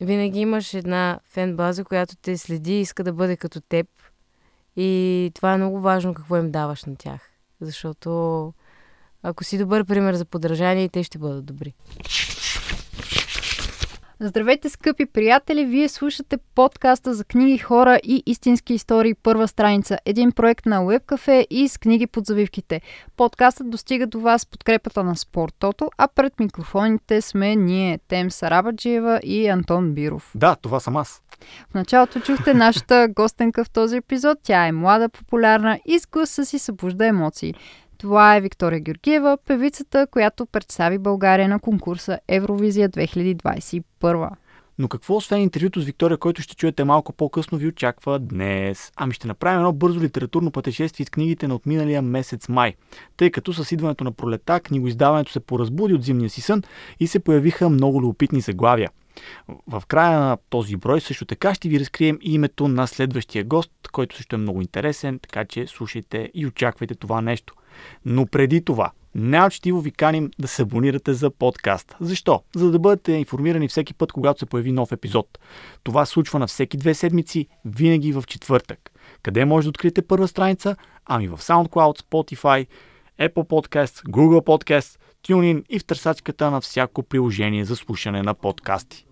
винаги имаш една фен база, която те следи и иска да бъде като теб. И това е много важно какво им даваш на тях. Защото ако си добър пример за подражание, те ще бъдат добри. Здравейте, скъпи приятели! Вие слушате подкаста за книги, хора и истински истории първа страница. Един проект на WebCafe и с книги под завивките. Подкастът достига до вас с подкрепата на Спортото, а пред микрофоните сме ние, Тем Сарабаджиева и Антон Биров. Да, това съм аз. В началото чухте нашата гостенка в този епизод. Тя е млада, популярна и с гласа си събужда емоции. Това е Виктория Георгиева, певицата, която представи България на конкурса Евровизия 2021. Но какво освен интервюто с Виктория, който ще чуете малко по-късно, ви очаква днес? Ами ще направим едно бързо литературно пътешествие с книгите на отминалия месец май, тъй като с идването на пролета книгоиздаването се поразбуди от зимния си сън и се появиха много любопитни заглавия. В края на този брой също така ще ви разкрием името на следващия гост, който също е много интересен, така че слушайте и очаквайте това нещо. Но преди това, неочтиво ви каним да се абонирате за подкаст. Защо? За да бъдете информирани всеки път, когато се появи нов епизод. Това случва на всеки две седмици, винаги в четвъртък. Къде може да откриете първа страница? Ами в SoundCloud, Spotify, Apple Podcasts, Google Podcasts, TuneIn и в търсачката на всяко приложение за слушане на подкасти.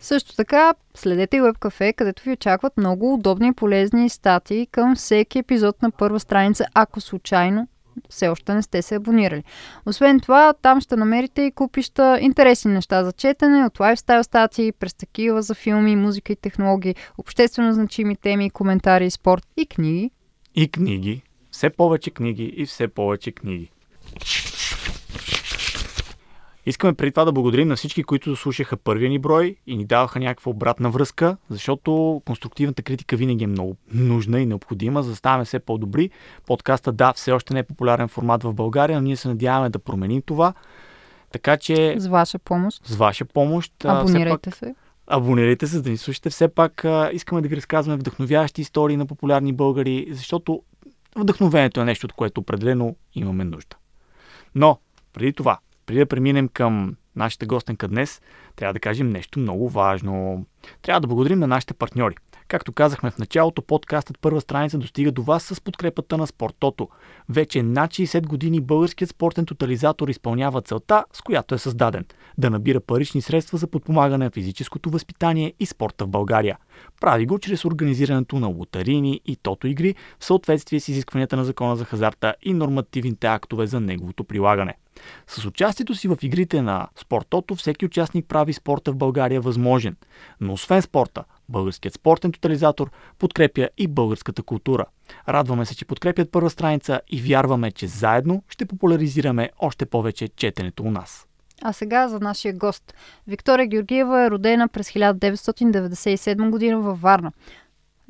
Също така, следете и WebCafe, където ви очакват много удобни и полезни статии към всеки епизод на първа страница, ако случайно все още не сте се абонирали. Освен това, там ще намерите и купища интересни неща за четене, от лайфстайл статии, през такива за филми, музика и технологии, обществено значими теми, коментари, спорт и книги. И книги. Все повече книги и все повече книги. Искаме преди това да благодарим на всички, които слушаха първия ни брой и ни даваха някаква обратна връзка, защото конструктивната критика винаги е много нужна и необходима, за да ставаме все по-добри. Подкаста, да, все още не е популярен формат в България, но ние се надяваме да променим това. Така че... С ваша помощ. С ваша помощ. Абонирайте пак, се. Абонирайте се, да ни слушате. Все пак а, искаме да ви разказваме вдъхновяващи истории на популярни българи, защото вдъхновението е нещо, от което определено имаме нужда. Но, преди това, преди да преминем към нашата гостенка днес, трябва да кажем нещо много важно. Трябва да благодарим на нашите партньори. Както казахме в началото, подкастът Първа страница достига до вас с подкрепата на Спортото. Вече над 60 години българският спортен тотализатор изпълнява целта, с която е създаден – да набира парични средства за подпомагане на физическото възпитание и спорта в България. Прави го чрез организирането на лотарини и тото игри в съответствие с изискванията на закона за хазарта и нормативните актове за неговото прилагане. С участието си в игрите на спортото всеки участник прави спорта в България възможен. Но освен спорта, Българският спортен тотализатор подкрепя и българската култура. Радваме се, че подкрепят първа страница и вярваме, че заедно ще популяризираме още повече четенето у нас. А сега за нашия гост. Виктория Георгиева е родена през 1997 година във Варна.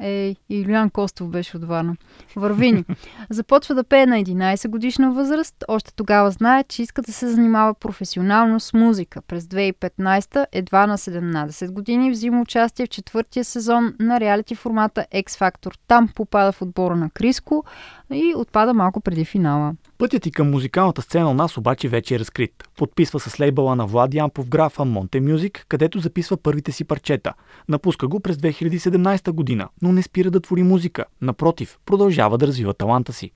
И Юлиан Костов беше от Варна. Вървини. Започва да пее на 11 годишна възраст. Още тогава знае, че иска да се занимава професионално с музика. През 2015, едва на 17 години, взима участие в четвъртия сезон на реалити формата X Factor. Там попада в отбора на Криско и отпада малко преди финала. Пътят и към музикалната сцена у нас обаче вече е разкрит. Подписва с лейбъла на Влади Ампов графа Monte Music, където записва първите си парчета. Напуска го през 2017 година, но не спира да твори музика. Напротив, продължава да развива таланта си.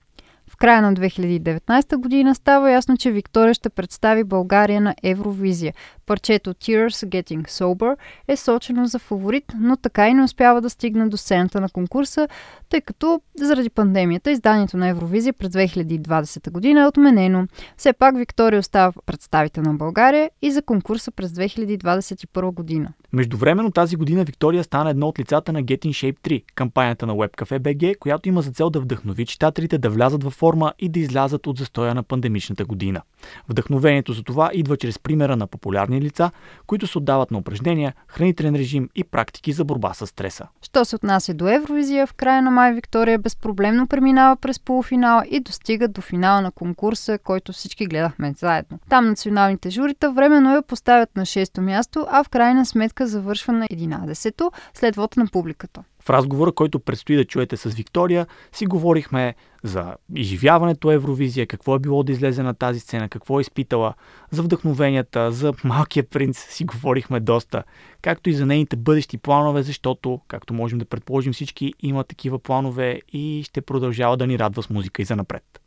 В края на 2019 година става ясно, че Виктория ще представи България на Евровизия. Парчето Tears Getting Sober е сочено за фаворит, но така и не успява да стигне до сцената на конкурса, тъй като заради пандемията изданието на Евровизия през 2020 година е отменено. Все пак Виктория остава представител на България и за конкурса през 2021 година. Междувременно тази година Виктория стана едно от лицата на Get in Shape 3, кампанията на WebCafe BG, която има за цел да вдъхнови читателите да влязат в форма и да излязат от застоя на пандемичната година. Вдъхновението за това идва чрез примера на популярни лица, които се отдават на упражнения, хранителен режим и практики за борба с стреса. Що се отнася до Евровизия, в края на май Виктория безпроблемно преминава през полуфинала и достига до финала на конкурса, който всички гледахме заедно. Там националните журита временно я поставят на 6-то място, а в крайна сметка завършва на 11-то след вода на публиката. В разговора, който предстои да чуете с Виктория, си говорихме за изживяването Евровизия, какво е било да излезе на тази сцена, какво е изпитала, за вдъхновенията, за малкия принц си говорихме доста, както и за нейните бъдещи планове, защото, както можем да предположим всички, има такива планове и ще продължава да ни радва с музика и за напред.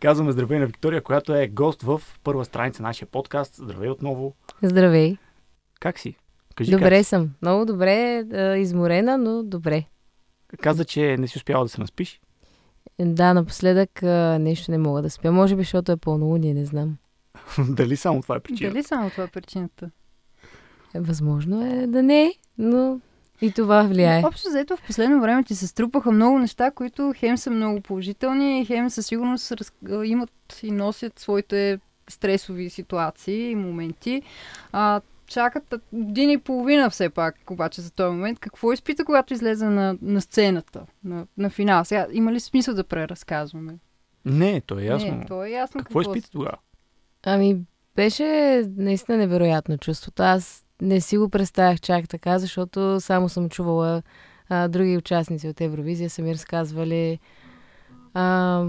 Казваме здравей на Виктория, която е гост в първа страница на нашия подкаст. Здравей отново. Здравей. Как си? Кажи добре как съм. Много добре. е, Изморена, но добре. Каза, че не си успяла да се наспиш. Да, напоследък а, нещо не мога да спя. Може би, защото е пълнолуние, не знам. Дали само това е причина? Дали само това е причината? Е, възможно е да не е, но и това влияе. Общо заето в последно време ти се струпаха много неща, които хем са много положителни, хем със сигурност раз... имат и носят своите стресови ситуации и моменти. А, чакат година и половина все пак, обаче за този момент. Какво изпита, когато излезе на, на сцената, на, на финал? Сега, има ли смисъл да преразказваме? Не, то е ясно. Не, то е ясно Какво какво, изпита тогава? Ами, беше наистина невероятно чувството. Аз не си го представях чак така, защото само съм чувала а, други участници от Евровизия са ми разказвали а,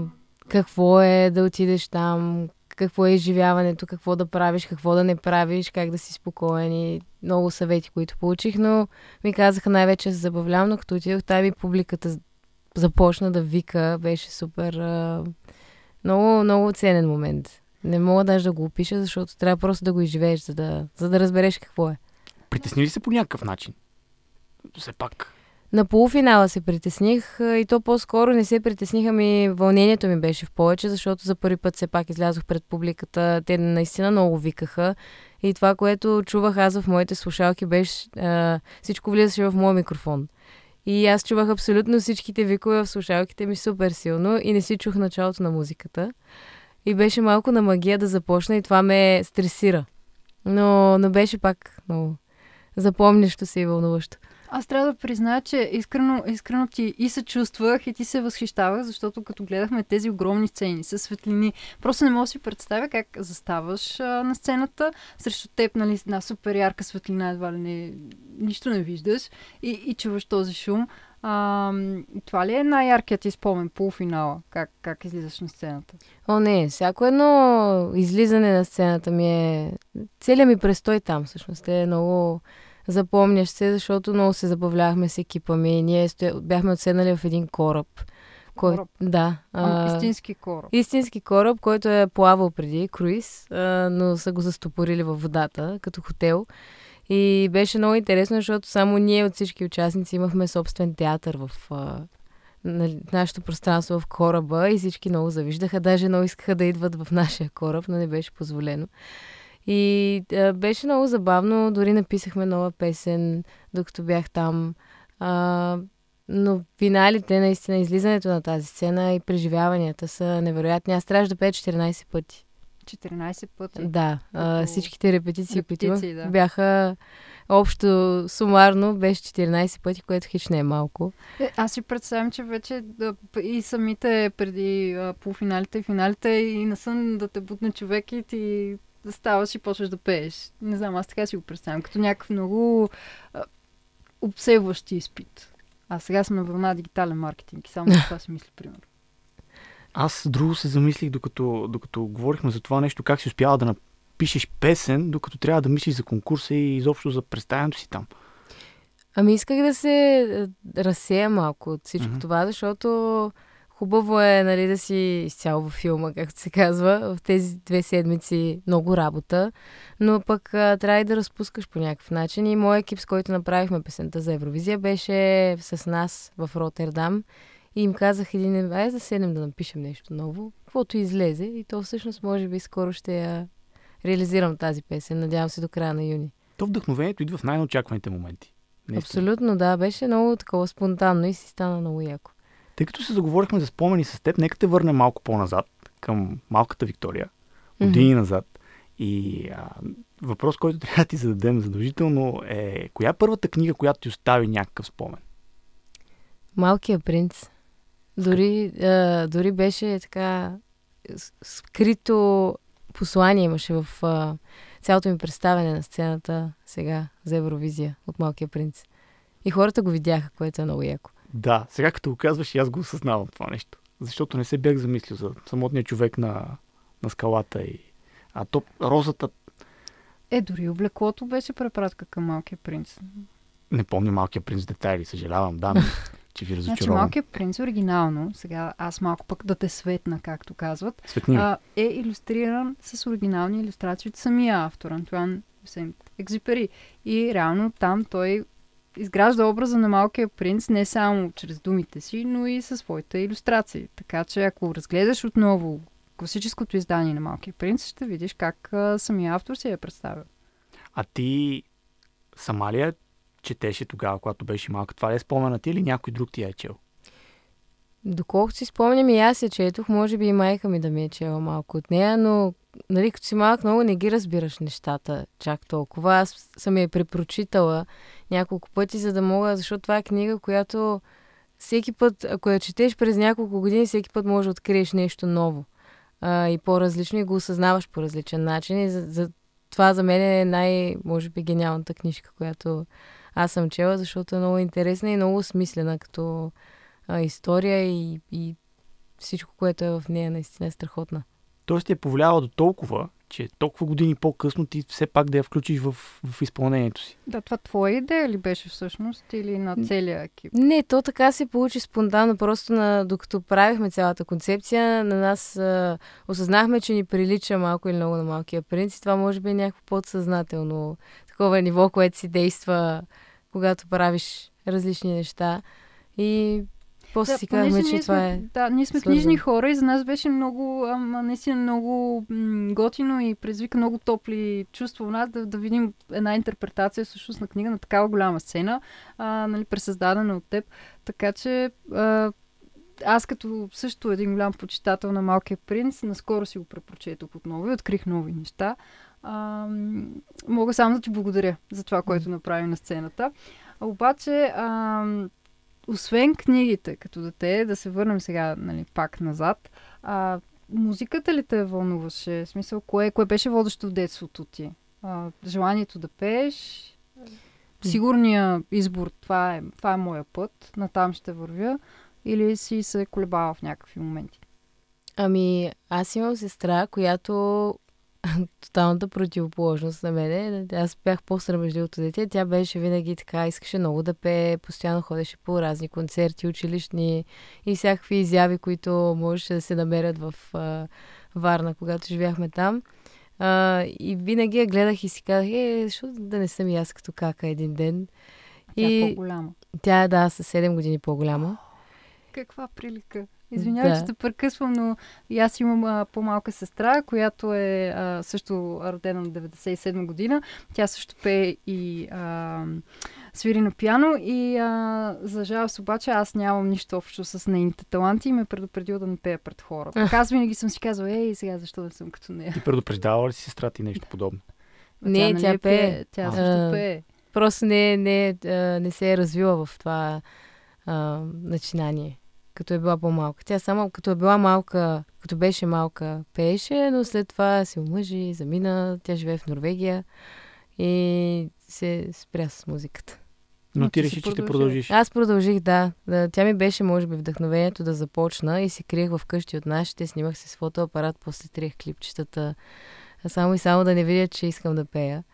какво е да отидеш там, какво е изживяването, какво да правиш, какво да не правиш, как да си спокоен и много съвети, които получих, но ми казаха най-вече се забавлявам, но като отидох там и публиката започна да вика, беше супер много, много ценен момент. Не мога даже да го опиша, защото трябва просто да го изживееш, за да, за да разбереш какво е. Притесни ли се по някакъв начин? Все пак. На полуфинала се притесних и то по-скоро не се притесниха ми, вълнението ми беше в повече, защото за първи път все пак излязох пред публиката. Те наистина много викаха и това, което чувах аз в моите слушалки беше, а, всичко влизаше в моя микрофон. И аз чувах абсолютно всичките викове в слушалките ми супер силно и не си чух началото на музиката. И беше малко на магия да започна и това ме стресира. Но, но беше пак много запомнящо се и вълнуващо. Аз трябва да призная, че искрено, искрено ти и се чувствах, и ти се възхищавах, защото като гледахме тези огромни сцени с светлини, просто не мога да си представя как заставаш а, на сцената, срещу теб, нали, една супер ярка светлина, едва ли не, нищо не виждаш и, и чуваш този шум. А, това ли е най-яркият ти спомен, полуфинала, как, как излизаш на сцената? О, не, всяко едно излизане на сцената ми е... Целият ми престой там, всъщност, е много запомнящ се, защото много се забавлявахме с екипа ми. Ние стоя... бяхме отседнали в един кораб. Кой... Кораб? Да. А, истински кораб. Истински кораб, който е плавал преди, круиз, а, но са го застопорили във водата, като хотел. И беше много интересно, защото само ние от всички участници имахме собствен театър в а, на нашето пространство в кораба и всички много завиждаха. Даже много искаха да идват в нашия кораб, но не беше позволено. И а, беше много забавно. Дори написахме нова песен, докато бях там. А, но финалите, наистина, излизането на тази сцена и преживяванията са невероятни. Аз трябваше да пея 14 пъти. 14 пъти. Да, а, всичките репетиции, които имах, да. бяха общо сумарно беше 14 пъти, което хич не е малко. Е, аз си представям, че вече да, и самите преди а, полуфиналите и финалите и на сън да те бутне човек и ти да ставаш и почваш да пееш. Не знам, аз така си го представям. Като някакъв много а, обсебващ изпит. А сега съм на вълна дигитален маркетинг и само за това си мисля, примерно. Аз друго се замислих, докато, докато говорихме за това нещо, как си успяла да напишеш песен, докато трябва да мислиш за конкурса и изобщо за представянето си там. Ами исках да се разсея малко от всичко Мгм. това, защото хубаво е нали, да си изцяло във филма, както се казва, в тези две седмици много работа, но пък а, трябва и да разпускаш по някакъв начин. И моят екип, с който направихме песента за Евровизия, беше с нас в Роттердам и им казах един ден, ай да седнем да напишем нещо ново, каквото излезе и то всъщност може би скоро ще я реализирам тази песен, надявам се до края на юни. То вдъхновението идва в най-неочакваните моменти. Наистина. Абсолютно, да. Беше много такова спонтанно и си стана много яко. Тъй като се заговорихме за спомени с теб, нека те върнем малко по-назад към малката Виктория. Години назад. И а, въпрос, който трябва да ти зададем задължително е коя е първата книга, която ти остави някакъв спомен? Малкият принц. Дори, а, дори беше така скрито послание имаше в а, цялото ми представяне на сцената сега за Евровизия от Малкия принц. И хората го видяха, което е много яко. Да, сега като го казваш, и аз го осъзнавам това нещо. Защото не се бях замислил за самотния човек на, на скалата. И... А то розата, Е, дори облеклото беше препратка към Малкия принц. не помня малкия принц детайли, съжалявам, да, че ви Значи разочаровам. Малкият принц оригинално, сега аз малко пък да те светна, както казват, Светни а, е иллюстриран с оригинални иллюстрации от самия автор, Антуан Сент Екзипери. И реално там той изгражда образа на малкия принц не само чрез думите си, но и със своите иллюстрации. Така че ако разгледаш отново класическото издание на Малкия принц, ще видиш как а, самия автор си я представя. А ти сама ли я четеше тогава, когато беше малка? Това ли е спомена ти или някой друг ти я е чел? Доколкото си спомням и аз я четох, може би и майка ми да ми е чела малко от нея, но нали, като си малък много не ги разбираш нещата чак толкова. Аз съм я препрочитала няколко пъти, за да мога, защото това е книга, която всеки път, ако я четеш през няколко години, всеки път може да откриеш нещо ново а, и по-различно и го осъзнаваш по различен начин. И за, за това за мен е най, може би, гениалната книжка, която аз съм чела, защото е много интересна и много смислена като а, история и, и всичко, което е в нея, наистина е страхотна. Тоест ти е повлияла до толкова, че толкова години по-късно ти все пак да я включиш в, в изпълнението си. Да, това твоя идея ли беше всъщност или на целия екип? Не, то така се получи спонтанно. Просто на, докато правихме цялата концепция, на нас а, осъзнахме, че ни прилича малко или много на малкия принц. И това може би е някакво подсъзнателно такова ниво, което си действа, когато правиш различни неща. И после си казахме, понеже че това сме, е... Да, ние сме свързано. книжни хора и за нас беше много, ама, наистина много м- готино и предизвика много топли чувства у нас да, да видим една интерпретация всъщност на книга на такава голяма сцена, а, нали, пресъздадена от теб. Така че а, аз като също един голям почитател на Малкия принц, наскоро си го препрочетох отново и открих нови неща. А, мога само да ти благодаря за това, което направи на сцената. А, обаче, а, освен книгите като дете, да се върнем сега нали, пак назад, а, музиката ли те вълнуваше? В смисъл, кое, кое беше водещо в детството ти? А, желанието да пееш? Сигурния избор, това е, това е моя път, натам ще вървя? Или си се колебала в някакви моменти? Ами, аз имам сестра, която тоталната противоположност на мене. Аз бях по-срамежливото дете. Тя беше винаги така, искаше много да пее, постоянно ходеше по разни концерти, училищни и всякакви изяви, които можеше да се намерят в а, Варна, когато живяхме там. А, и винаги я гледах и си казах, е, защо да не съм и аз като кака един ден. Тя е по-голяма. тя е, да, с 7 години по-голяма. Каква прилика? Извинявай, Да. че те прекъсвам, но и аз имам а, по-малка сестра, която е а, също родена на 97 година. Тя също пее и а, свири на пиано и а, за жалост обаче аз нямам нищо общо с нейните таланти и ме е предупредил да не пея пред хора. Така аз винаги съм си казвала, ей, сега защо да съм като нея? Ти предупреждава ли си сестра ти нещо подобно? Не, нали тя е пее. Тя А. също пее. Просто не, не, не се е развила в това а, начинание, като е била по-малка. Тя само като е била малка, като беше малка, пееше, но след това се омъжи, замина, тя живее в Норвегия и се спря с музиката. Но Но ти ти реши, че ще продължиш. Аз продължих, да. Тя ми беше, може би, вдъхновението да започна и се криех в къщи от нашите, снимах се с фотоапарат, после триех клипчетата, само и само да не видя, че искам да пея.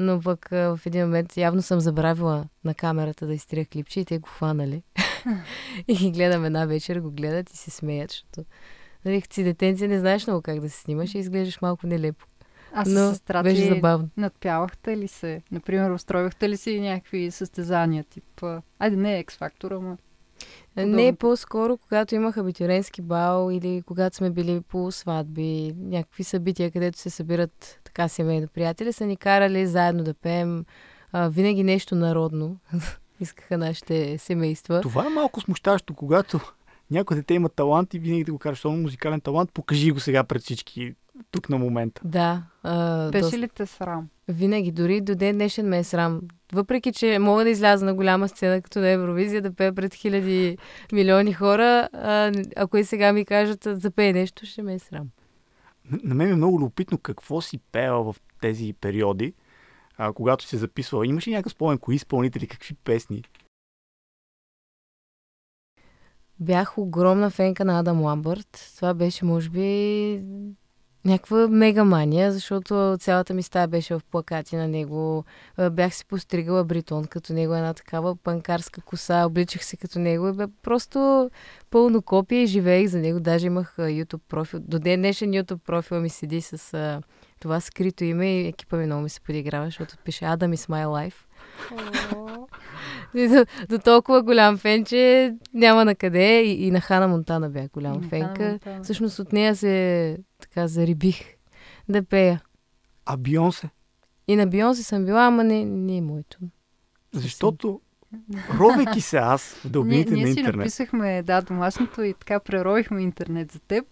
Но пък а, в един момент явно съм забравила на камерата да изтрия клипче и те го хванали. и ги гледам една вечер, го гледат и се смеят, защото нали, си детенция не знаеш много как да се снимаш и изглеждаш малко нелепо. Аз Но с сестра беше забавно. надпявахте ли се? Например, устроихте ли си някакви състезания, тип... а, Айде, не е X-Factor, ама... Не, по-скоро, когато имах абитюренски бал или когато сме били по сватби, някакви събития, където се събират така семейно приятели, са ни карали заедно да пеем а, винаги нещо народно. Искаха нашите семейства. Това е малко смущаващо, когато някой дете има талант и винаги да го кажеш, това музикален талант, покажи го сега пред всички тук на момента. Да. А, Беше доста- ли те срам? Винаги, дори до ден днешен ме е срам. Въпреки, че мога да изляза на голяма сцена, като на Евровизия, да пея пред хиляди милиони хора, а, ако и сега ми кажат запей нещо, ще ме е срам. на мен е много любопитно какво си пеела в тези периоди, а, когато си записвала. Имаш ли някакъв спомен, кои изпълнители, какви песни? Бях огромна фенка на Адам Ламбърт. Това беше, може би, някаква мегамания, защото цялата ми стая беше в плакати на него. Бях си постригала бритон като него, една такава панкарска коса, обличах се като него и бе просто пълно копие и живеех за него. Даже имах YouTube профил. До ден днешен YouTube профил ми седи с а, това скрито име и екипа ми много ми се подиграва, защото пише Adam is my life. До, до толкова голям фен, че няма на къде. И, и на Хана Монтана бях голяма фенка. Всъщност от нея се така зарибих да пея. А Бионсе? И на Бионсе съм била, ама не, не е моето. Защото, ровейки се аз в дълбините ние, на ние интернет... Ние си написахме, да, домашното и така преровихме интернет за теб.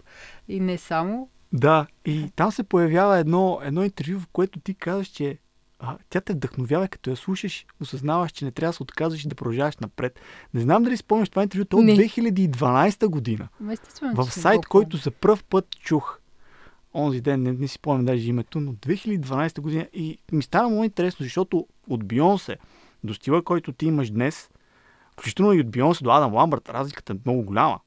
И не само. Да, и там се появява едно, едно интервю, в което ти казваш, че а, тя те вдъхновява, като я слушаш, осъзнаваш, че не трябва да се отказваш и да продължаваш напред. Не знам дали спомняш това интервю, то от 2012 година. Естествено, в сайт, който за първ път чух. Онзи ден, не, не си спомням даже името, но 2012 година. И ми става много интересно, защото от Бионсе до стила, който ти имаш днес, включително и от Бионсе до Адам Ламбърт, разликата е много голяма.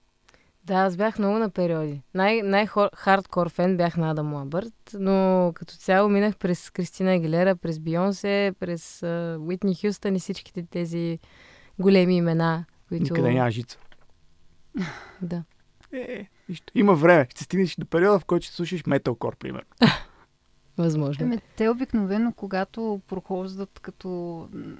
Да, аз бях много на периоди. Най- най-хардкор фен бях на Адам Ламбърт, но като цяло минах през Кристина Агилера, през Бионсе, през Уитни uh, Хюстън и всичките тези големи имена, които... Никъде няма жица. да. Е, е, нищо. Има време. Ще стигнеш до периода, в който ще слушаш металкор, примерно. Възможно. Еми, те обикновено, когато прохождат като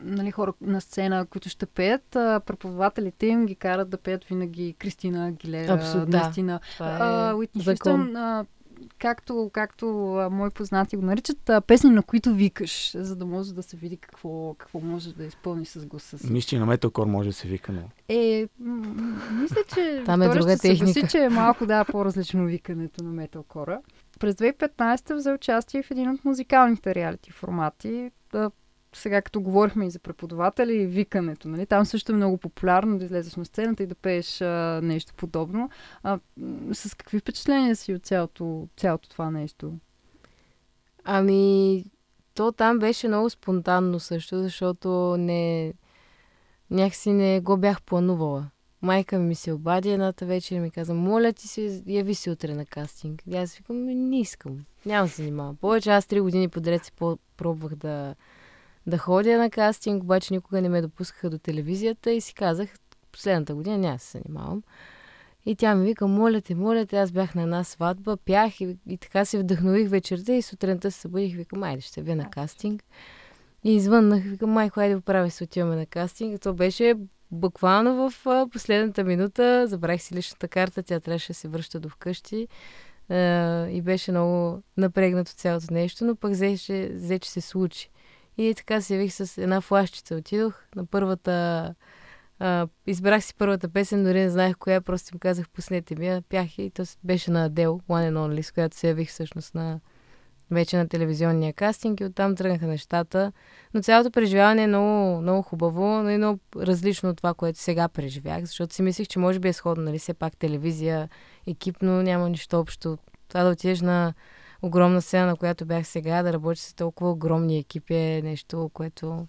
нали, хора на сцена, които ще пеят, преподавателите им ги карат да пеят винаги Кристина Агилера, Абсолютно, наистина. Да. Уитни Хюстън, както, както а, мои познати го наричат, а, песни, на които викаш, за да може да се види какво, какво може да изпълни с гласа си. Мисля, че на металкор може да се вика, но... Е, м- мисля, че Там е друга ще техника. Съгласи, че е малко да, по-различно викането на металкора. През 2015 взе участие в един от музикалните реалити формати. Сега като говорихме и за преподаватели и викането, нали? там също е много популярно да излезеш на сцената и да пееш а, нещо подобно. А, с какви впечатления си от цялото, цялото това нещо? Ами, то там беше много спонтанно също, защото не... някакси не го бях планувала. Майка ми се обади едната вечер и ми каза, моля ти се, яви си утре на кастинг. И аз викам, не искам, няма да се занимавам. Повече аз три години подред си пробвах да, да ходя на кастинг, обаче никога не ме допускаха до телевизията и си казах, последната година няма да се занимавам. И тя ми вика, моля те, моля те, аз бях на една сватба, пях и, и така се вдъхнових вечерта и сутринта се събудих, викам, майде, ще се на кастинг. И извъннах, викам, майко, хайде оправи се, отиваме на кастинг. И то беше буквално в последната минута. Забравих си личната карта, тя трябваше да се връща до вкъщи. И беше много напрегнато цялото нещо, но пък взе, взе че се случи. И така се явих с една флашчица. Отидох на първата... А, избрах си първата песен, дори не знаех коя, просто им казах, пуснете ми. Пях и то беше на Адел, One and Only, с която се явих всъщност на вече на телевизионния кастинг и оттам тръгнаха нещата. Но цялото преживяване е много, много хубаво, но и много различно от това, което сега преживях, защото си мислих, че може би е сходно, нали, все пак телевизия, екипно, няма нищо общо. Това да отидеш на огромна сцена, на която бях сега, да работиш с толкова огромни екипи е нещо, което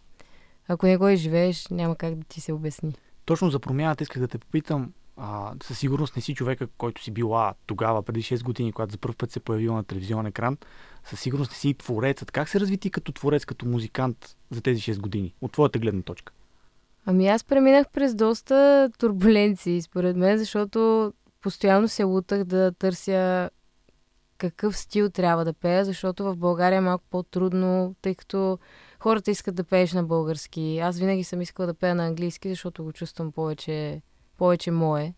ако не го изживееш, няма как да ти се обясни. Точно за промяната исках да те попитам. А, със сигурност не си човека, който си била тогава, преди 6 години, когато за първ път се появила на телевизионен екран. Със сигурност не си и творецът. Как се разви ти като творец, като музикант за тези 6 години? От твоята гледна точка. Ами аз преминах през доста турбуленции, според мен, защото постоянно се лутах да търся какъв стил трябва да пея, защото в България е малко по-трудно, тъй като хората искат да пееш на български. Аз винаги съм искала да пея на английски, защото го чувствам повече, повече мое.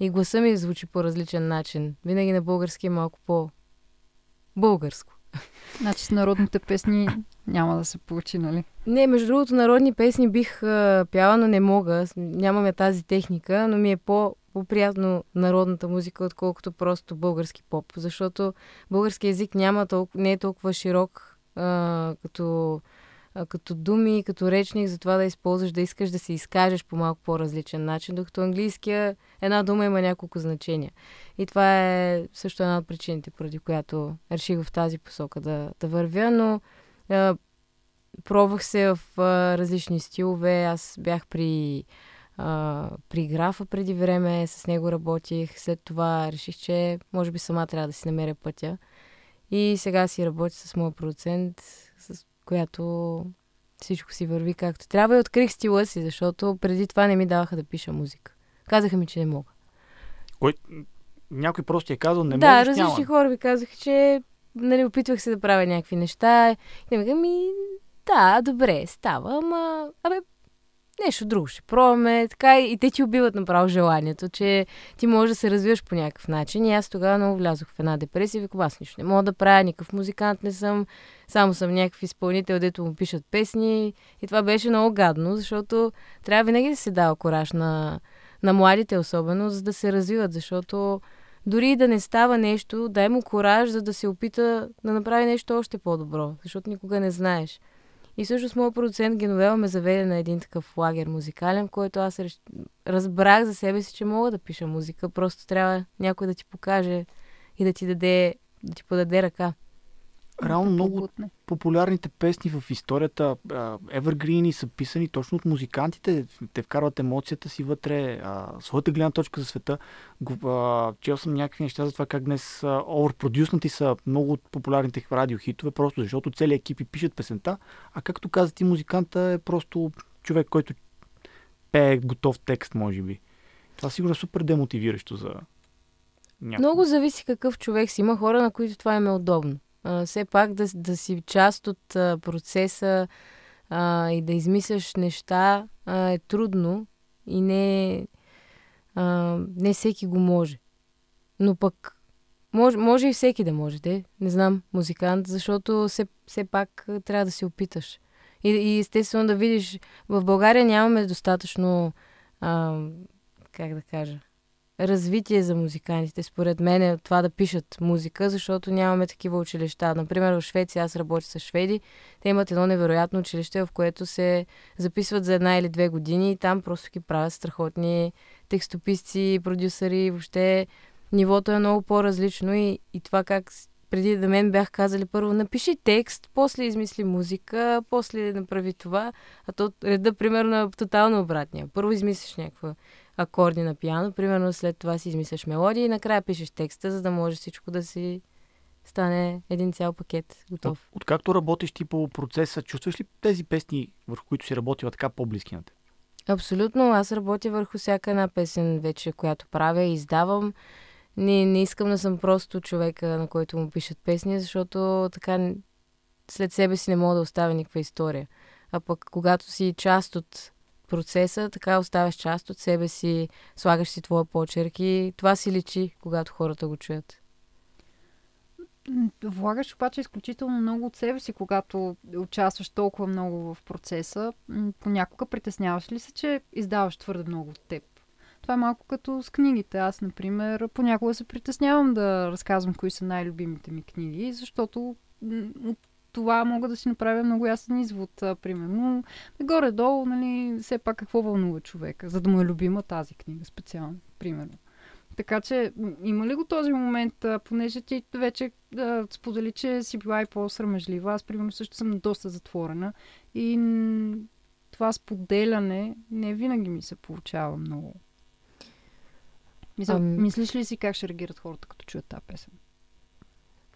И гласа ми звучи по различен начин. Винаги на български е малко по-българско. Значи с народните песни няма да се получи, нали? Не, между другото, народни песни бих а, пяла, но не мога. Нямаме тази техника, но ми е по, по-приятно народната музика, отколкото просто български поп. Защото български язик няма толкова, не е толкова широк а, като а, като думи, като речник, за това да използваш, да искаш да се изкажеш по малко по-различен начин, докато английския една дума има няколко значения. И това е също една от причините, поради която реших в тази посока да, да вървя, но а, пробвах се в а, различни стилове. Аз бях при, а, при графа преди време, с него работих. След това реших, че може би сама трябва да си намеря пътя. И сега си работя с моя продуцент, с която всичко си върви както трябва и открих стила си, защото преди това не ми даваха да пиша музика. Казаха ми, че не мога. Кой... Някой просто ти е казал, не да, можеш, различни няма. хора ми казаха, че нали, опитвах се да правя някакви неща. И ми ми, да, добре, става, ама, абе, нещо друго ще пробваме. Така и те ти убиват направо желанието, че ти можеш да се развиваш по някакъв начин. И аз тогава много влязох в една депресия викам, аз нищо не мога да правя, никакъв музикант не съм, само съм някакъв изпълнител, дето му пишат песни. И това беше много гадно, защото трябва винаги да се дава кораж на, на младите особено, за да се развиват, защото дори да не става нещо, дай му кораж, за да се опита да направи нещо още по-добро, защото никога не знаеш. И също с моят продуцент Геновела ме заведе на един такъв лагер музикален, който аз разбрах за себе си, че мога да пиша музика. Просто трябва някой да ти покаже и да ти даде, да ти подаде ръка. Реално много популярните песни в историята, Evergreen са писани точно от музикантите. Те вкарват емоцията си вътре, а, своята гледна точка за света. А, чел съм някакви неща за това как днес оверпродюснати са много от популярните радиохитове, просто защото цели екипи пишат песента, а както каза ти, музиканта е просто човек, който пее готов текст, може би. Това сигурно е супер демотивиращо за някой. Много зависи какъв човек си. Има хора, на които това им е удобно. А, все пак да, да си част от а, процеса а, и да измисляш неща а, е трудно и не, а, не всеки го може. Но пък може, може и всеки да може, де. Не знам, музикант, защото все, все пак трябва да се опиташ. И, и естествено да видиш, в България нямаме достатъчно, а, как да кажа, развитие за музикантите, според мен, е това да пишат музика, защото нямаме такива училища. Например, в Швеция аз работя с шведи. Те имат едно невероятно училище, в което се записват за една или две години и там просто ги правят страхотни текстописци, продюсъри. Въобще нивото е много по-различно и, и това как преди да мен бях казали първо напиши текст, после измисли музика, после направи това, а то реда примерно е тотално обратния. Първо измислиш някаква акорди на пиано, примерно след това си измисляш мелодии и накрая пишеш текста, за да може всичко да си стане един цял пакет готов. Откакто работиш ти по процеса, чувстваш ли тези песни, върху които си работила така по-близки на теб? Абсолютно, аз работя върху всяка една песен вече, която правя и издавам. Не, не искам да съм просто човека, на който му пишат песни, защото така след себе си не мога да оставя никаква история. А пък когато си част от процеса, така оставяш част от себе си, слагаш си твоя почерк и това си личи, когато хората го чуят. Влагаш обаче изключително много от себе си, когато участваш толкова много в процеса. Понякога притесняваш ли се, че издаваш твърде много от теб? Това е малко като с книгите. Аз, например, понякога се притеснявам да разказвам кои са най-любимите ми книги, защото от това мога да си направя много ясен извод, а, примерно. Горе-долу, нали, все пак какво вълнува човека, за да му е любима тази книга специално, примерно. Така че, има ли го този момент, а, понеже ти вече а, сподели, че си била и по-срамежлива. Аз, примерно, също съм доста затворена и това споделяне не винаги ми се получава много. Мисъл, Ам. Мислиш ли си как ще реагират хората, като чуят тази песен?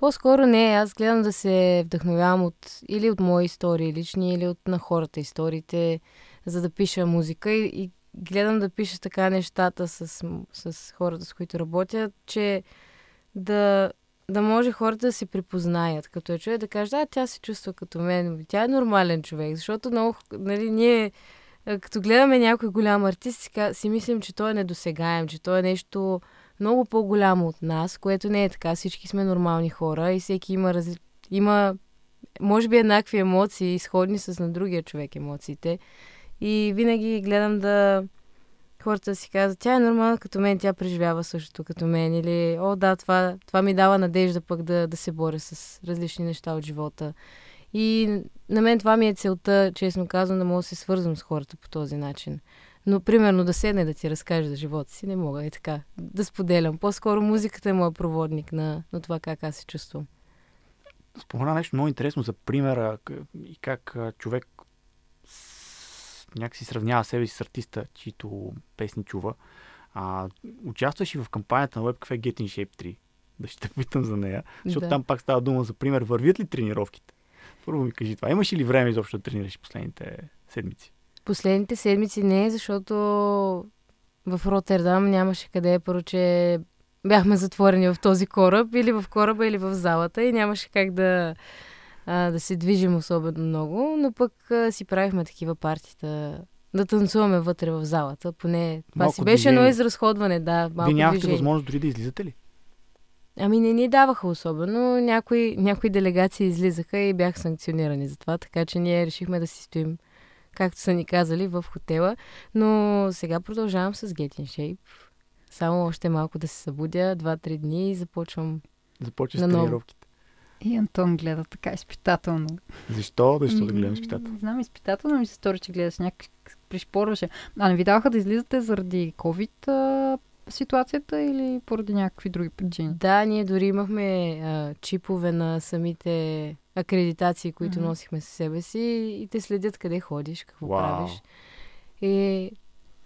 По-скоро не, аз гледам да се вдъхновявам от, или от мои истории лични, или от на хората историите, за да пиша музика. И, и гледам да пиша така нещата с, с хората, с които работя, че да, да може хората да се припознаят, като я чуят да кажат, а тя се чувства като мен, тя е нормален човек, защото много, нали, ние а, като гледаме някой голям артист, си, си мислим, че той е недосегаем, че той е нещо много по-голямо от нас, което не е така. Всички сме нормални хора и всеки има, раз... има може би еднакви емоции, изходни с на другия човек емоциите. И винаги гледам да хората си казват, тя е нормална като мен, тя преживява същото като мен. Или, о да, това, това ми дава надежда пък да, да се боря с различни неща от живота. И на мен това ми е целта, честно казвам, да мога да се свързвам с хората по този начин. Но, примерно, да седне да ти разкаже за живота си, не мога и така да споделям. По-скоро музиката е моят проводник на, на това как аз се чувствам. Спомена нещо много интересно за примера и как човек някакси сравнява себе си с артиста, чието песни чува. А, участваш и в кампанията на WebCafe Get in Shape 3. Да ще те питам за нея, защото да. там пак става дума за пример. Вървят ли тренировките? Първо ми кажи това. Имаш ли време изобщо да тренираш последните седмици? Последните седмици не, защото в Роттердам нямаше къде, първо, че бяхме затворени в този кораб, или в кораба, или в залата и нямаше как да, а, да се движим особено много, но пък а, си правихме такива партита да танцуваме вътре в залата. Поне това малко си беше едно изразходване, да. Малко Вие нямахте движение. възможност дори да излизате ли? Ами не ни даваха особено. Някои, някои делегации излизаха и бяха санкционирани за това, така че ние решихме да си стоим, както са ни казали, в хотела. Но сега продължавам с Get in Shape. Само още малко да се събудя, 2-3 дни и започвам Започваш с тренировките. И Антон гледа така изпитателно. Защо? Защо да гледам изпитателно? Не знам, изпитателно ми се стори, че гледаш някак пришпорваше. А не ви даваха да излизате заради COVID а, ситуацията или поради някакви други причини? Да, ние дори имахме а, чипове на самите акредитации, които mm-hmm. носихме със себе си и те следят къде ходиш, какво wow. правиш. И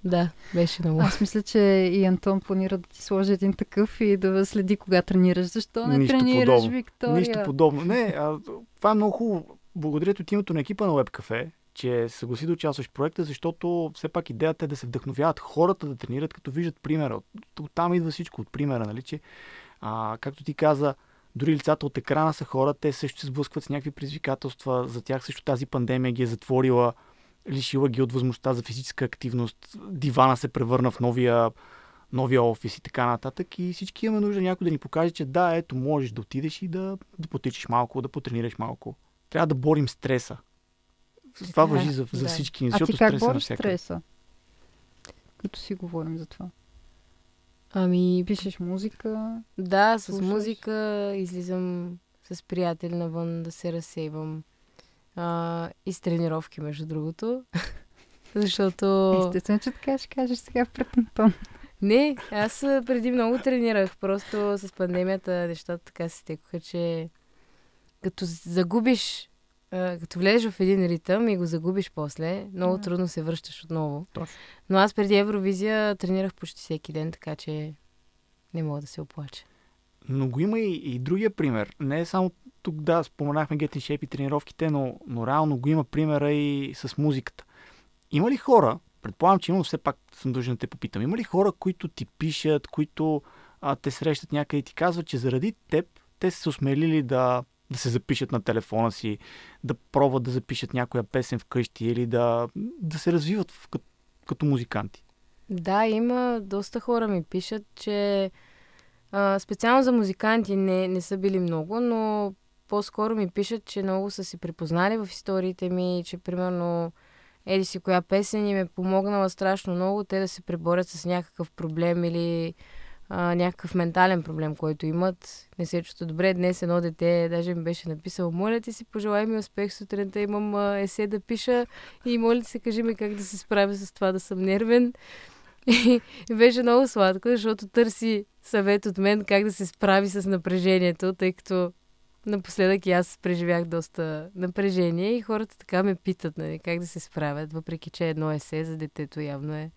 да, беше много. Аз мисля, че и Антон планира да ти сложи един такъв и да следи кога тренираш. Защо не Нищо тренираш, подобно. Виктория? Нищо подобно. Не, а, това е много хубаво. Благодаря от името на екипа на WebCafe, че се съгласи да участваш в проекта, защото все пак идеята е да се вдъхновяват хората да тренират, като виждат примера. От, там идва всичко от примера, нали? Че, а, както ти каза, дори лицата от екрана са хора, те също се сблъскват с някакви предизвикателства. За тях също тази пандемия ги е затворила, лишила ги от възможността за физическа активност. Дивана се превърна в новия, новия офис и така нататък. И всички имаме нужда някой да ни покаже, че да, ето, можеш да отидеш и да, да потичиш малко, да потренираш малко. Трябва да борим стреса. Това е, въжи за, за да. всички ни, защото а ти как стреса бориш стреса? Като си говорим за това. Ами... Пишеш музика? Да, с слушаш? музика излизам с приятели навън да се разсейвам. А, и с тренировки, между другото. Защото... Естествено, че така ще кажеш сега пред Антон. Не, аз преди много тренирах. Просто с пандемията нещата така се стекоха, че като загубиш а, като влезеш в един ритъм и го загубиш после, много трудно се връщаш отново. Точно. Но аз преди Евровизия тренирах почти всеки ден, така че не мога да се оплача. Но го има и, и другия пример. Не е само тук, да, споменахме Getting Shape и тренировките, но, но реално го има примера и с музиката. Има ли хора, предполагам, че има, все пак съм дължен да те попитам, има ли хора, които ти пишат, които а, те срещат някъде и ти казват, че заради теб те са се осмелили да да се запишат на телефона си, да пробват да запишат някоя песен вкъщи или да, да се развиват в, като, като музиканти. Да, има доста хора ми пишат, че а, специално за музиканти не, не са били много, но по-скоро ми пишат, че много са си припознали в историите ми, че примерно еди си коя песен им е помогнала страшно много те да се преборят с някакъв проблем или а, някакъв ментален проблем, който имат, не се чувства добре. Днес едно дете даже ми беше написало, моля ти си, пожелай ми успех сутринта, имам а, есе да пиша и моля ти се, кажи ми как да се справя с това да съм нервен. И беше много сладко, защото търси съвет от мен как да се справи с напрежението, тъй като напоследък и аз преживях доста напрежение и хората така ме питат нали, как да се справят, въпреки че едно есе за детето явно е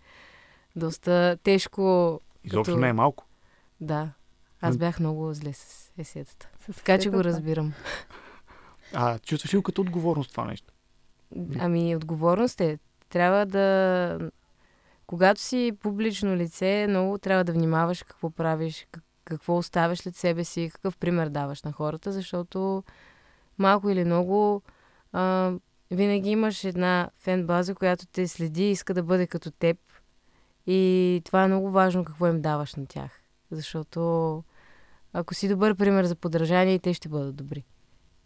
доста тежко Изобщо като... не е малко. Да. Аз бях много зле с есетата. С така че го разбирам. А чувстваш ли като отговорност това нещо? Ами, отговорност е. Трябва да... Когато си публично лице, много трябва да внимаваш какво правиш, какво оставяш след себе си, какъв пример даваш на хората, защото малко или много а, винаги имаш една фен база, която те следи и иска да бъде като теб и това е много важно какво им даваш на тях. Защото ако си добър пример за подражание, те ще бъдат добри.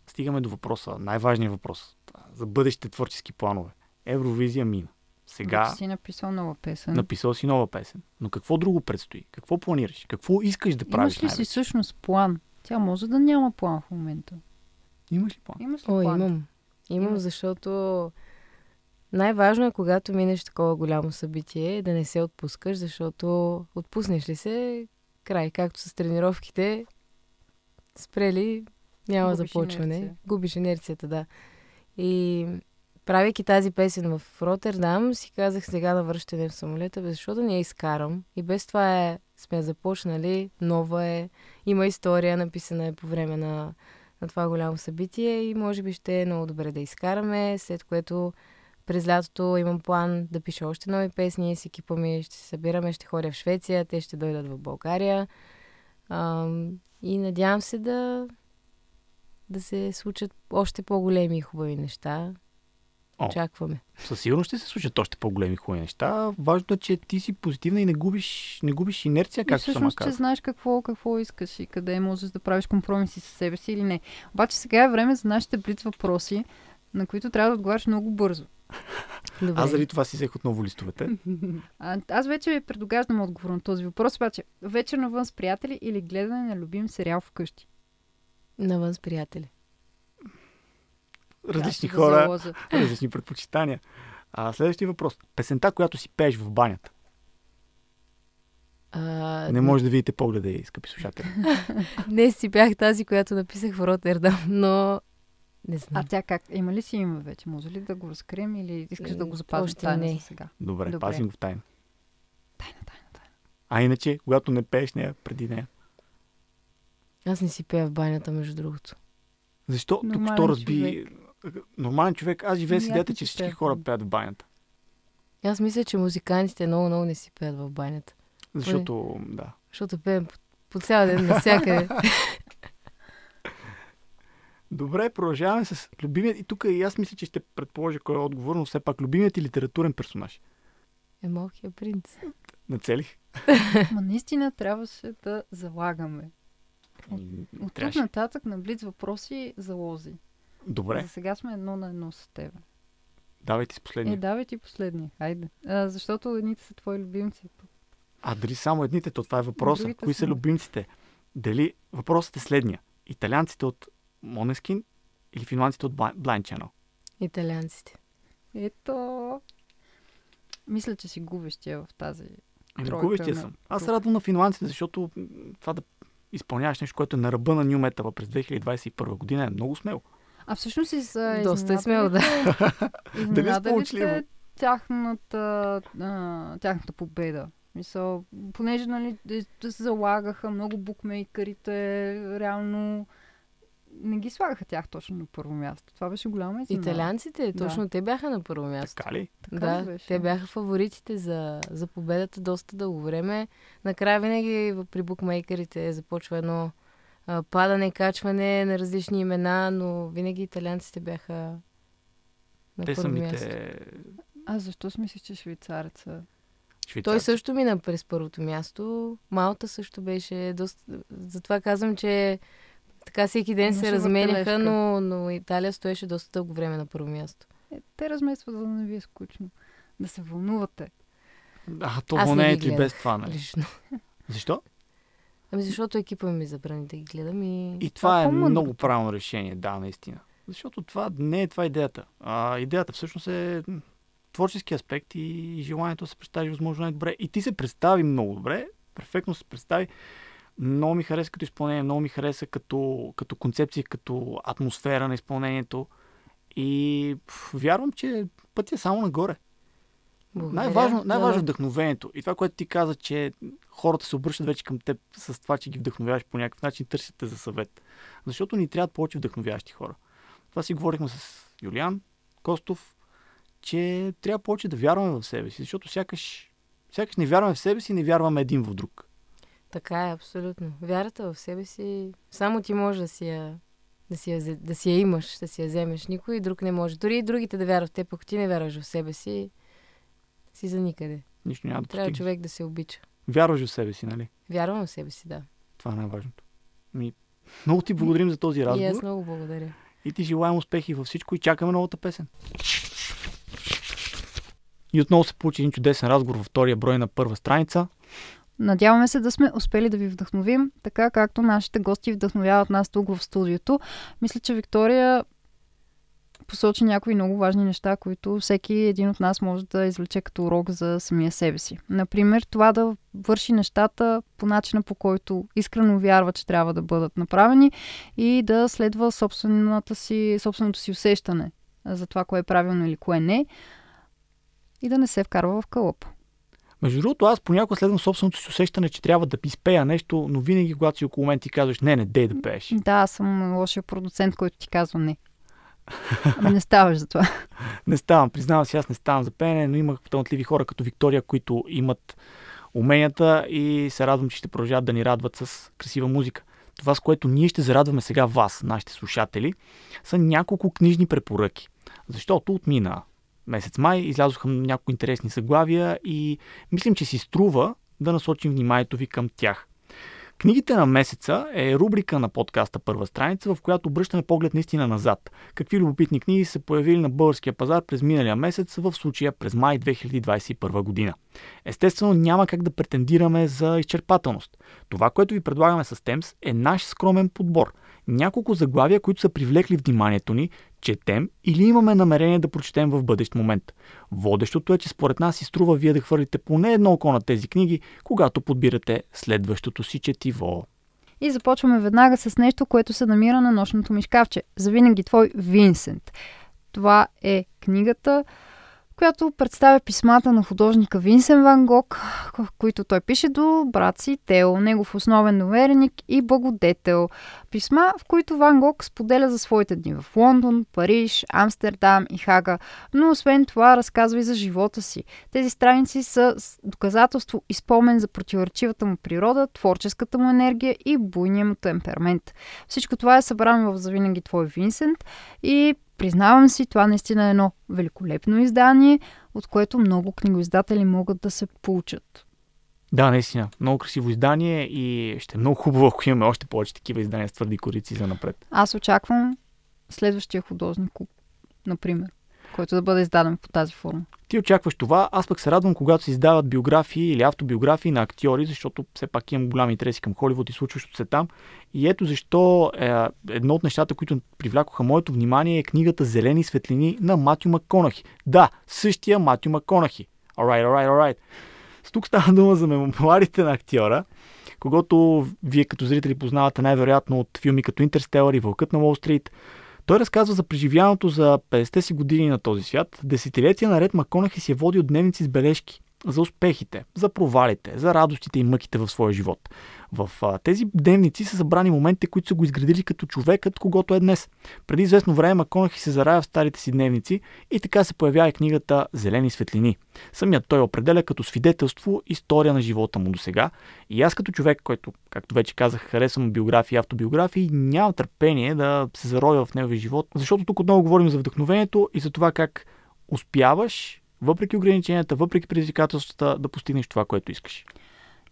Стигаме до въпроса, най-важният въпрос за бъдещите творчески планове. Евровизия мина. Сега... си написал нова песен. Написал си нова песен. Но какво друго предстои? Какво планираш? Какво искаш да правиш? Имаш ли си всъщност план? Тя може да няма план в момента. Имаш ли план? Имаш ли О, план? имам. Имам, Има. защото най-важно е, когато минеш такова голямо събитие, да не се отпускаш, защото отпуснеш ли се, край, както с тренировките, спрели, няма Губиш започване. инерция. Губиш инерцията, да. И правейки тази песен в Роттердам, си казах сега на връщане в самолета, бе, защо да не я изкарам? И без това е, сме започнали, нова е, има история, написана е по време на, на това голямо събитие и може би ще е много добре да изкараме, след което през лятото имам план да пиша още нови песни с екипа ми, ще се събираме, ще ходя в Швеция, те ще дойдат в България. Ам, и надявам се да, да се случат още по-големи и хубави неща. О. Очакваме. Със сигурност ще се случат още по-големи хубави неща. Важно е, че ти си позитивна и не губиш, не губиш инерция, както сама всъщност, че каза. знаеш какво, какво искаш и къде можеш да правиш компромиси с себе си или не. Обаче сега е време за нашите блиц въпроси, на които трябва да отговаряш много бързо. Добре. Аз заради това си взех отново листовете. А, аз вече ви предогаждам отговор на този въпрос, обаче вечер навън с приятели или гледане на любим сериал вкъщи. Навън с приятели. Различни Аз да хора, заложа. различни предпочитания. А, следващия въпрос. Песента, която си пееш в банята. А, Не може да видите погледа и, скъпи слушатели. Днес си бях тази, която написах в Роттердам, но не знам. А тя как? Има ли си име вече? Може ли да го разкрием или искаш да го запазим още тайна не. за сега? Добре, Добре. пазим го в тайна. Тайна, тайна, тайна. А иначе, когато не пееш нея, преди нея. Аз не си пея в банята, между другото. Защо? Тук що разби... Нормален човек. Аз живея с Ами, идеята, че всички пея. хора пеят в банята. Аз мисля, че музикантите много, много не си пеят в банята. Защото, да. Защото пеем по, по цял ден навсякъде. Добре, продължаваме с любимият. И тук и аз мисля, че ще предположа кой е отговор, но все пак любимият ти литературен персонаж. е малкия принц. Нацелих. Ма наистина трябваше да залагаме. От тук Трябваше. нататък на блиц въпроси залози. Добре, За сега сме едно на едно с теб. давайте с Е, последния. давай ти последния. Хайде. А, защото едните са твои любимци. А дали само едните, то това е въпроса. Другите Кои са любимците? Дали въпросът е следния. Италианците от Монескин или финландците от Bli- Blind Channel? Италианците. Ето. Мисля, че си губещия в тази. Еми, губещия на съм. Аз се радвам на финландците, защото това да изпълняваш нещо, което е на ръба на Нью Метала през 2021 година е много смело. А всъщност и за Доста е смело, да. Дали сполучливо? Изненадали тяхната, а, тяхната победа. Мисъл, понеже нали, се залагаха много букмейкърите, реално не ги слагаха тях точно на първо място. Това беше голяма изненада. Италианците, Да. точно те бяха на първо място. Така ли? Така ли да, беше? те бяха фаворитите за, за победата доста дълго време. Накрая винаги при букмейкерите започва едно а, падане, качване на различни имена, но винаги италианците бяха на Те първо самите място. А защо си мислиш, че швейцареца? швейцарци. Той също мина през първото място. Малта също беше доста... Затова казвам, че така всеки ден се Имаше разменяха, въртележка. но, но Италия стоеше доста дълго време на първо място. Е, те разместват, за да не ви е скучно. Да се вълнувате. А, то вълнението и без това, нали? Лично. Защо? Ами защото екипа ми забрани да ги гледам и... И Това това е по-мъдрото. много правилно решение, да, наистина. Защото това не е това идеята. А, идеята всъщност е творчески аспект и желанието да се представи възможно най-добре. И ти се представи много добре, перфектно се представи. Много ми хареса като изпълнение, много ми хареса като, като концепция, като атмосфера на изпълнението. И вярвам, че пътя е само нагоре. Благодаря. Най-важно, най-важно е вдъхновението. И това, което ти каза, че хората се обръщат вече към теб с това, че ги вдъхновяваш по някакъв начин, търсят те за съвет. Защото ни трябват повече вдъхновяващи хора. Това си говорихме с Юлиан Костов, че трябва повече да вярваме в себе си, защото сякаш, сякаш не вярваме в себе си, не вярваме един в друг. Така е, абсолютно. Вярата в себе си, само ти може да си я, да си я, да си я имаш, да си я вземеш. Никой друг не може. Дори и другите да вярват в теб, ако ти не вярваш в себе си, си за никъде. Нищо няма да Трябва постигнеш. човек да се обича. Вярваш в себе си, нали? Вярвам в себе си, да. Това е най-важното. Ми, много ти благодарим за този И разговор аз много благодаря. и ти желаем успехи във всичко и чакаме новата песен. И отново се получи един чудесен разговор във втория брой на първа страница. Надяваме се да сме успели да ви вдъхновим, така както нашите гости вдъхновяват нас тук в студиото. Мисля, че Виктория посочи някои много важни неща, които всеки един от нас може да извлече като урок за самия себе си. Например, това да върши нещата по начина по който искрено вярва, че трябва да бъдат направени и да следва собствената си, собственото си усещане за това, кое е правилно или кое не и да не се вкарва в кълъп. Между другото, аз понякога следвам собственото си усещане, че трябва да изпея нещо, но винаги, когато си около мен ти казваш, не, не, дей да пееш. Да, аз съм лошия продуцент, който ти казва не. Ама не ставаш за това. не ставам, признавам си, аз не ставам за пеене, но има талантливи хора като Виктория, които имат уменията и се радвам, че ще продължават да ни радват с красива музика. Това, с което ние ще зарадваме сега вас, нашите слушатели, са няколко книжни препоръки. Защото отмина месец май излязоха няколко интересни заглавия и мислим, че си струва да насочим вниманието ви към тях. Книгите на месеца е рубрика на подкаста Първа страница, в която обръщаме поглед наистина назад. Какви любопитни книги са появили на българския пазар през миналия месец, в случая през май 2021 година. Естествено, няма как да претендираме за изчерпателност. Това, което ви предлагаме с Темс е наш скромен подбор – няколко заглавия, които са привлекли вниманието ни, четем или имаме намерение да прочетем в бъдещ момент. Водещото е, че според нас си струва вие да хвърлите поне едно око на тези книги, когато подбирате следващото си четиво. И започваме веднага с нещо, което се намира на нощното ми шкафче. Завинаги твой Винсент. Това е книгата, която представя писмата на художника Винсен Ван Гог, които той пише до брат си Тео, негов основен довереник и благодетел. Писма, в които Ван Гог споделя за своите дни в Лондон, Париж, Амстердам и Хага, но освен това разказва и за живота си. Тези страници са доказателство и спомен за противоречивата му природа, творческата му енергия и буйния му темперамент. Всичко това е събрано в Завинаги твой Винсент и Признавам си, това наистина е едно великолепно издание, от което много книгоиздатели могат да се получат. Да, наистина. Много красиво издание и ще е много хубаво, ако имаме още повече такива издания с твърди корици за напред. Аз очаквам следващия художник, например който да бъде издаден по тази форма. Ти очакваш това, аз пък се радвам, когато се издават биографии или автобиографии на актьори, защото все пак имам голям интерес към Холивуд и случващото се там. И ето защо е, едно от нещата, които привлякоха моето внимание е книгата Зелени светлини на Матю Маконахи. Да, същия Матю Маконахи. Alright, alright, alright. С тук става дума за мемуарите на актьора, когато вие като зрители познавате най-вероятно от филми като Интерстелър и Вълкът на Уолл Стрит, той разказва за преживяното за 50-те си години на този свят. Десетилетия наред Маконахи си е водил дневници с бележки за успехите, за провалите, за радостите и мъките в своя живот. В а, тези дневници са събрани моментите, които са го изградили като човекът, когато е днес. Преди известно време Маконахи се зарая в старите си дневници и така се появява и книгата Зелени светлини. Самият той определя като свидетелство история на живота му до сега. И аз като човек, който, както вече казах, харесвам биографии и автобиографии, нямам търпение да се заровя в неговия живот, защото тук отново говорим за вдъхновението и за това как успяваш въпреки ограниченията, въпреки предизвикателствата, да постигнеш това, което искаш.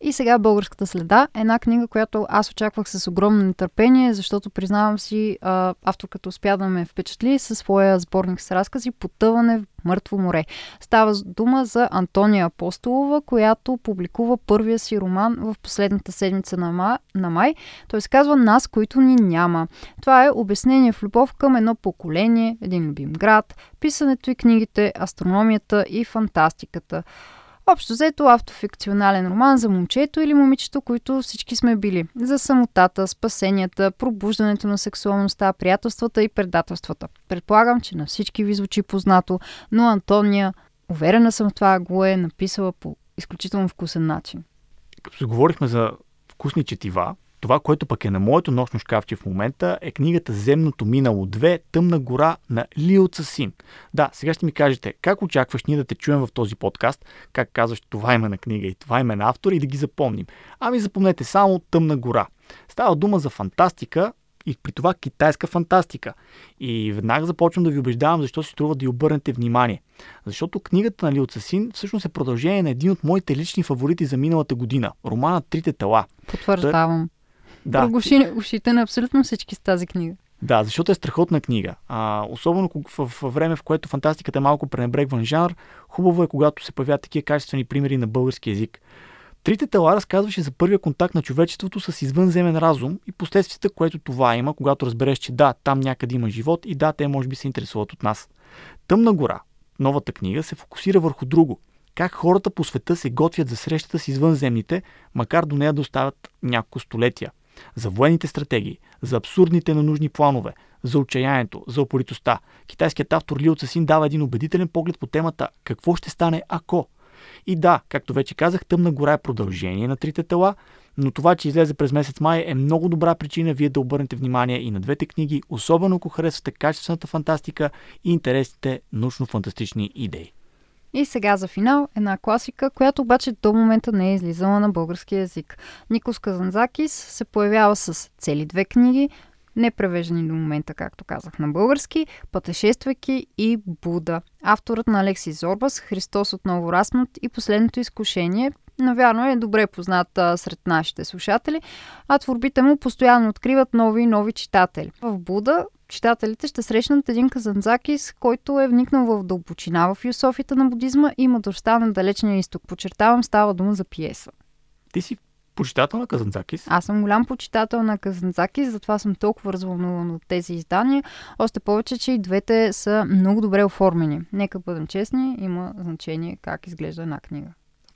И сега Българската следа. Една книга, която аз очаквах с огромно нетърпение, защото признавам си, авторката успя да ме впечатли със своя сборник с разкази Потъване в мъртво море. Става дума за Антония Апостолова, която публикува първия си роман в последната седмица на, ма, на май. Той се казва Нас, които ни няма. Това е обяснение в любов към едно поколение, един любим град, писането и книгите, астрономията и фантастиката. Общо взето автофикционален роман за момчето или момичето, които всички сме били. За самотата, спасенията, пробуждането на сексуалността, приятелствата и предателствата. Предполагам, че на всички ви звучи познато, но Антония, уверена съм в това, го е написала по изключително вкусен начин. Като говорихме за вкусни четива, това, което пък е на моето нощно шкафче в момента е книгата Земното минало 2, Тъмна гора на Лио Цасин. Да, сега ще ми кажете, как очакваш ние да те чуем в този подкаст, как казваш това име на книга и това име на автор и да ги запомним. Ами запомнете само Тъмна гора. Става дума за фантастика, и при това китайска фантастика. И веднага започвам да ви убеждавам защо си струва да й обърнете внимание. Защото книгата на Лио Цасин всъщност е продължение на един от моите лични фаворити за миналата година. Романът Трите тела. Потвърждавам. Да. Прогуши ушите на абсолютно всички с тази книга. Да, защото е страхотна книга. А, особено в, в, в време, в което фантастиката е малко пренебрегван жанр, хубаво е, когато се появяват такива качествени примери на български язик. Трите тела разказваше за първия контакт на човечеството с извънземен разум и последствията, което това има, когато разбереш, че да, там някъде има живот и да, те може би се интересуват от нас. Тъмна гора, новата книга, се фокусира върху друго. Как хората по света се готвят за срещата с извънземните, макар до нея да оставят няколко столетия. За военните стратегии, за абсурдните ненужни планове, за отчаянието, за опоритостта. Китайският автор Лио Цасин дава един убедителен поглед по темата какво ще стане ако. И да, както вече казах, Тъмна гора е продължение на трите тела, но това, че излезе през месец май е много добра причина вие да обърнете внимание и на двете книги, особено ако харесвате качествената фантастика и интересните научно-фантастични идеи. И сега за финал една класика, която обаче до момента не е излизала на български язик. Никос Казанзакис се появява с цели две книги, не превеждани до момента, както казах на български, Пътешествайки и Буда. Авторът на Алекси Зорбас, Христос отново разпнат и Последното изкушение, навярно е добре познат сред нашите слушатели, а творбите му постоянно откриват нови и нови читатели. В Буда читателите ще срещнат един казанзакис, който е вникнал в дълбочина в философията на будизма и мъдростта на далечния изток. Подчертавам, става дума за пиеса. Ти си почитател на Казанзакис? Аз съм голям почитател на Казанзакис, затова съм толкова развълнуван от тези издания. Още повече, че и двете са много добре оформени. Нека бъдем честни, има значение как изглежда една книга.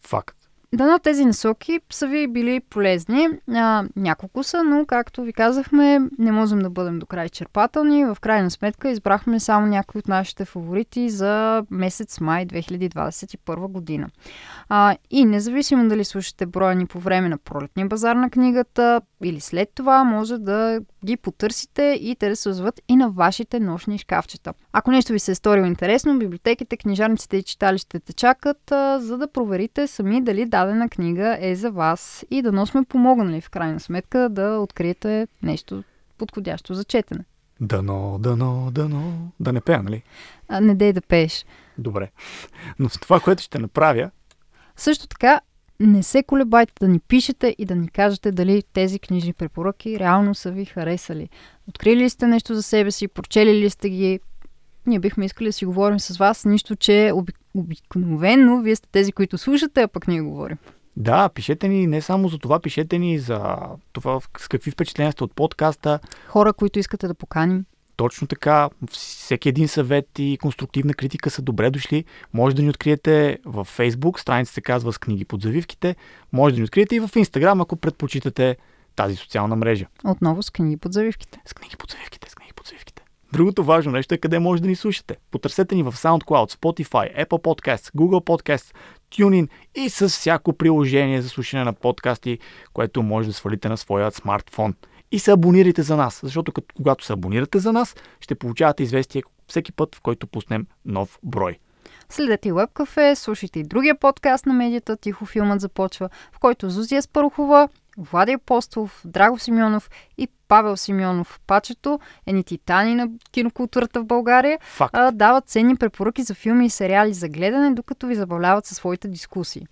Факт. Дано тези насоки са ви били полезни. А, няколко са, но както ви казахме, не можем да бъдем до край черпателни. В крайна сметка избрахме само някои от нашите фаворити за месец май 2021 година. А, и независимо дали слушате броя ни по време на пролетния базар на книгата или след това, може да ги потърсите и те да се озват и на вашите нощни шкафчета. Ако нещо ви се е сторило интересно, библиотеките, книжарниците и читалищите чакат, а, за да проверите сами дали дадена книга е за вас и да сме помогнали в крайна сметка да откриете нещо подходящо за четене. Дано, дано, дано. Да не пея, нали? А, не дей да пееш. Добре. Но с това, което ще направя, Също така, не се колебайте да ни пишете и да ни кажете дали тези книжни препоръки реално са ви харесали. Открили ли сте нещо за себе си, прочели ли сте ги? Ние бихме искали да си говорим с вас, нищо, че оби- обикновено вие сте тези, които слушате, а пък ние говорим. да, пишете ни не само за това, пишете ни за това с какви впечатления сте от подкаста. Хора, които искате да поканим. Точно така, всеки един съвет и конструктивна критика са добре дошли. Може да ни откриете в Facebook, страница се казва с книги под завивките. Може да ни откриете и в Instagram, ако предпочитате тази социална мрежа. Отново с книги под завивките. С книги под завивките, с книги под завивките. Другото важно нещо е къде може да ни слушате. Потърсете ни в SoundCloud, Spotify, Apple Podcasts, Google Podcasts, TuneIn и с всяко приложение за слушане на подкасти, което може да свалите на своя смартфон. И се абонирайте за нас, защото като, когато се абонирате за нас, ще получавате известие всеки път, в който пуснем нов брой. Следете и Webcafe, слушайте и другия подкаст на медията Тихо филмът започва, в който Зузия Спарухова, Влади Апостолов, Драго Симеонов и Павел Симеонов, пачето, едни титани на кинокултурата в България, Факт. а, дават ценни препоръки за филми и сериали за гледане, докато ви забавляват със своите дискусии.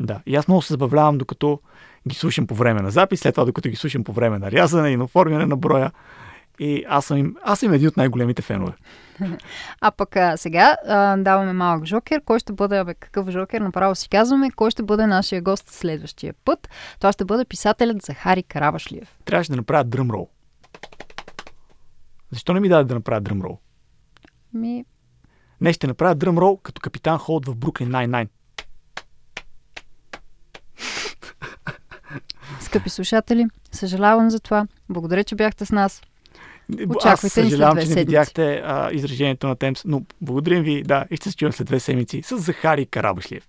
Да, и аз много се забавлявам, докато ги слушам по време на запис, след това докато ги слушам по време на рязане и на оформяне на броя. И аз съм, им, аз съм един от най-големите фенове. А пък а, сега а, даваме малък жокер. Кой ще бъде, абе, какъв жокер? Направо си казваме, кой ще бъде нашия гост следващия път. Това ще бъде писателят Захари Карабашлиев. Трябваше да направя дръмрол. Защо не ми даде да направя дръмрол? Ми, Не, ще направя дръмрол като капитан Холд в Бруклин 99. скъпи слушатели, съжалявам за това. Благодаря, че бяхте с нас. Аз Очаквайте след съжалявам, че не видяхте а, изражението на Темс, но благодарим ви, да, и ще се чуем след две седмици с Захари Карабашлиев.